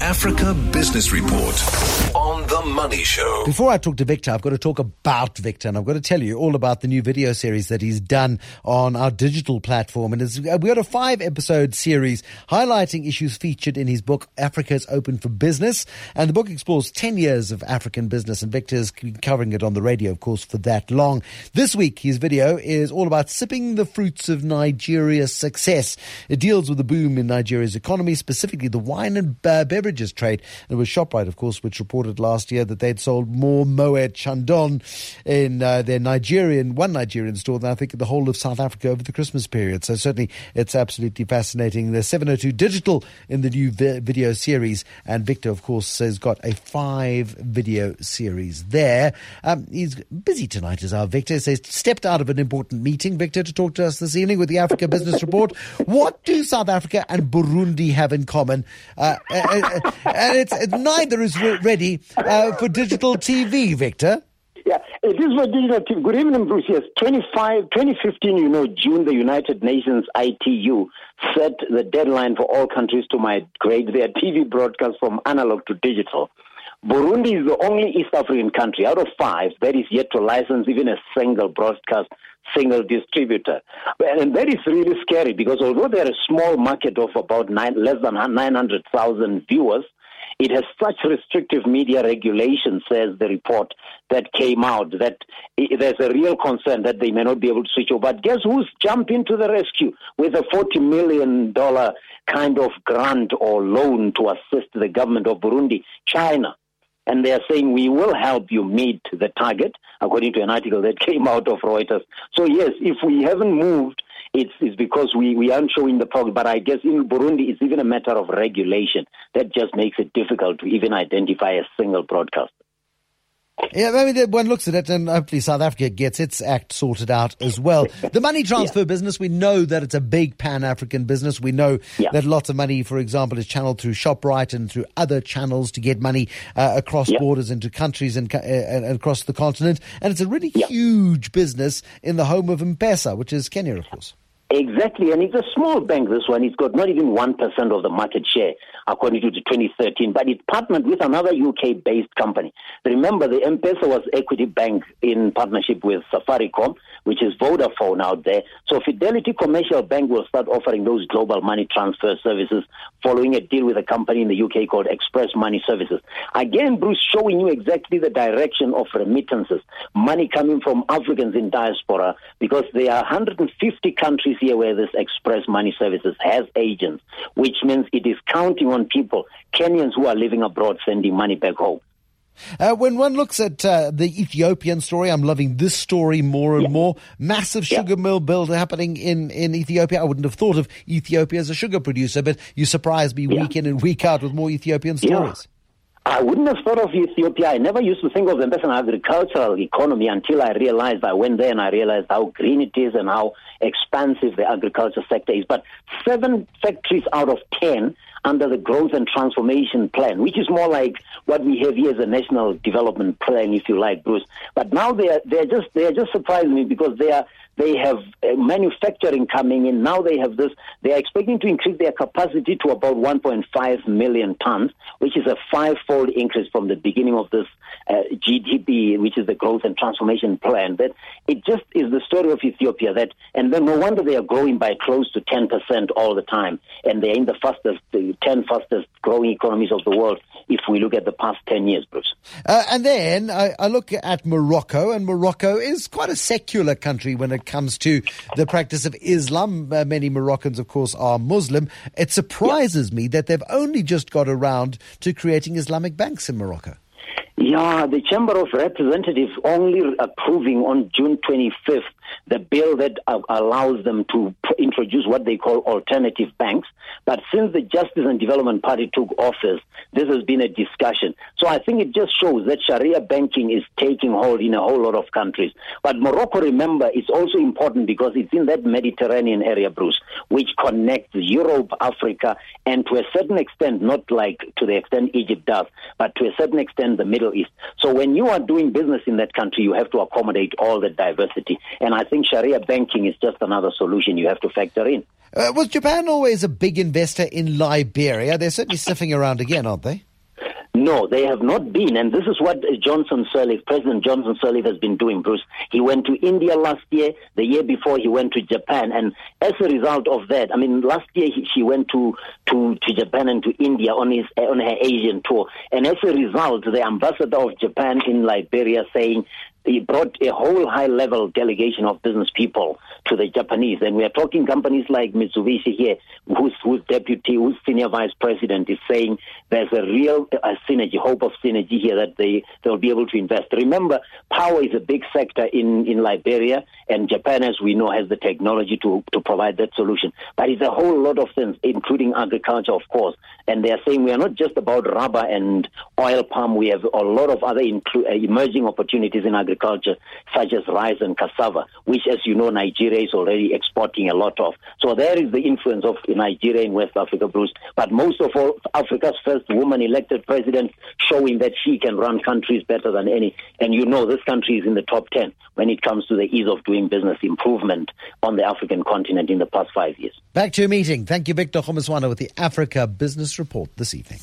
Africa Business Report on The Money Show. Before I talk to Victor, I've got to talk about Victor, and I've got to tell you all about the new video series that he's done on our digital platform. And uh, we got a five episode series highlighting issues featured in his book, Africa's Open for Business. And the book explores 10 years of African business, and Victor's been covering it on the radio, of course, for that long. This week, his video is all about sipping the fruits of Nigeria's success. It deals with the boom in Nigeria's economy, specifically the wine and uh, beverages trade. And it was ShopRite, of course, which reported last year that they'd sold more Moet Chandon in uh, their Nigerian, one Nigerian store than I think the whole of South Africa over the Christmas period. So certainly it's absolutely fascinating. There's 702 Digital in the new vi- video series. And Victor, of course, has got a five video series there. Um, he's busy tonight, as our Victor says, stepped out of an important meeting, Victor, to talk to us this evening with the Africa Business Report. What do South Africa and Burundi have in common? Uh, uh, uh, and it's, neither is ready uh, for digital TV, Victor. Yeah, it is for digital TV. Good evening, Bruce. Yes, 25, 2015, you know, June, the United Nations ITU set the deadline for all countries to migrate their TV broadcasts from analog to digital. Burundi is the only East African country out of five that is yet to license even a single broadcast single distributor. And that is really scary because although they're a small market of about nine, less than 900,000 viewers, it has such restrictive media regulation, says the report that came out, that there's a real concern that they may not be able to switch over. But guess who's jumped into the rescue with a $40 million kind of grant or loan to assist the government of Burundi? China and they are saying we will help you meet the target, according to an article that came out of Reuters. So yes, if we haven't moved, it's, it's because we, we aren't showing the progress. But I guess in Burundi, it's even a matter of regulation that just makes it difficult to even identify a single broadcast. Yeah, I mean, one looks at it, and hopefully South Africa gets its act sorted out as well. The money transfer yeah. business, we know that it's a big pan African business. We know yeah. that lots of money, for example, is channeled through ShopRite and through other channels to get money uh, across yeah. borders into countries and, uh, and, across the continent. And it's a really huge business in the home of M Pesa, which is Kenya, of course. Exactly, and it's a small bank, this one. It's got not even 1% of the market share, according to 2013, but it partnered with another UK based company. Remember, the M Pesa was Equity Bank in partnership with Safaricom, which is Vodafone out there. So Fidelity Commercial Bank will start offering those global money transfer services following a deal with a company in the UK called Express Money Services. Again, Bruce, showing you exactly the direction of remittances, money coming from Africans in diaspora, because there are 150 countries here where this Express Money Services has agents, which means it is counting on people, Kenyans who are living abroad, sending money back home. Uh, when one looks at uh, the Ethiopian story, I'm loving this story more and yeah. more. Massive sugar yeah. mill build happening in, in Ethiopia. I wouldn't have thought of Ethiopia as a sugar producer, but you surprise me yeah. week in and week out with more Ethiopian stories. I wouldn't have thought of Ethiopia. I never used to think of them as an agricultural economy until I realized I went there and I realized how green it is and how expansive the agriculture sector is. But seven factories out of ten under the growth and transformation plan, which is more like what we have here as a national development plan, if you like, Bruce. But now they are they're just they are just surprising me because they are they have uh, manufacturing coming in. Now they have this. They are expecting to increase their capacity to about 1.5 million tons, which is a five-fold increase from the beginning of this uh, GTP, which is the growth and transformation plan. That it just is the story of Ethiopia. That and then no wonder they are growing by close to 10 percent all the time, and they're in the fastest, the 10 fastest growing economies of the world. If we look at the past 10 years, Bruce. Uh, and then I, I look at Morocco, and Morocco is quite a secular country when it comes to the practice of Islam. Uh, many Moroccans, of course, are Muslim. It surprises me that they've only just got around to creating Islamic banks in Morocco. Yeah, the Chamber of Representatives only approving on June 25th the bill that uh, allows them to introduce what they call alternative banks. But since the Justice and Development Party took office, this has been a discussion. So I think it just shows that Sharia banking is taking hold in a whole lot of countries. But Morocco, remember, is also important because it's in that Mediterranean area, Bruce, which connects Europe, Africa, and to a certain extent, not like to the extent Egypt does, but to a certain extent the Middle East. So when you are doing business in that country, you have to accommodate all the diversity. And I think think Sharia banking is just another solution you have to factor in. Uh, was Japan always a big investor in Liberia? They're certainly sniffing around again, aren't they? No, they have not been, and this is what Johnson Sirleaf, President Johnson Sirleaf, has been doing, Bruce. He went to India last year. The year before, he went to Japan, and as a result of that, I mean, last year he, she went to, to to Japan and to India on his on her Asian tour, and as a result, the ambassador of Japan in Liberia saying he brought a whole high level delegation of business people to the Japanese. And we are talking companies like Mitsubishi here, whose, whose deputy, whose senior vice president is saying there's a real a synergy, hope of synergy here that they, they'll be able to invest. Remember, power is a big sector in, in Liberia, and Japan, as we know, has the technology to, to provide that solution. But it's a whole lot of things, including agriculture, of course. And they are saying we are not just about rubber and oil palm, we have a lot of other inclu- emerging opportunities in agriculture agriculture, such as rice and cassava, which, as you know, Nigeria is already exporting a lot of. So there is the influence of Nigeria in West Africa, Bruce. But most of all, Africa's first woman elected president, showing that she can run countries better than any. And you know, this country is in the top 10 when it comes to the ease of doing business improvement on the African continent in the past five years. Back to your meeting. Thank you, Victor Kgomoeswana, with the Africa Business Report this evening.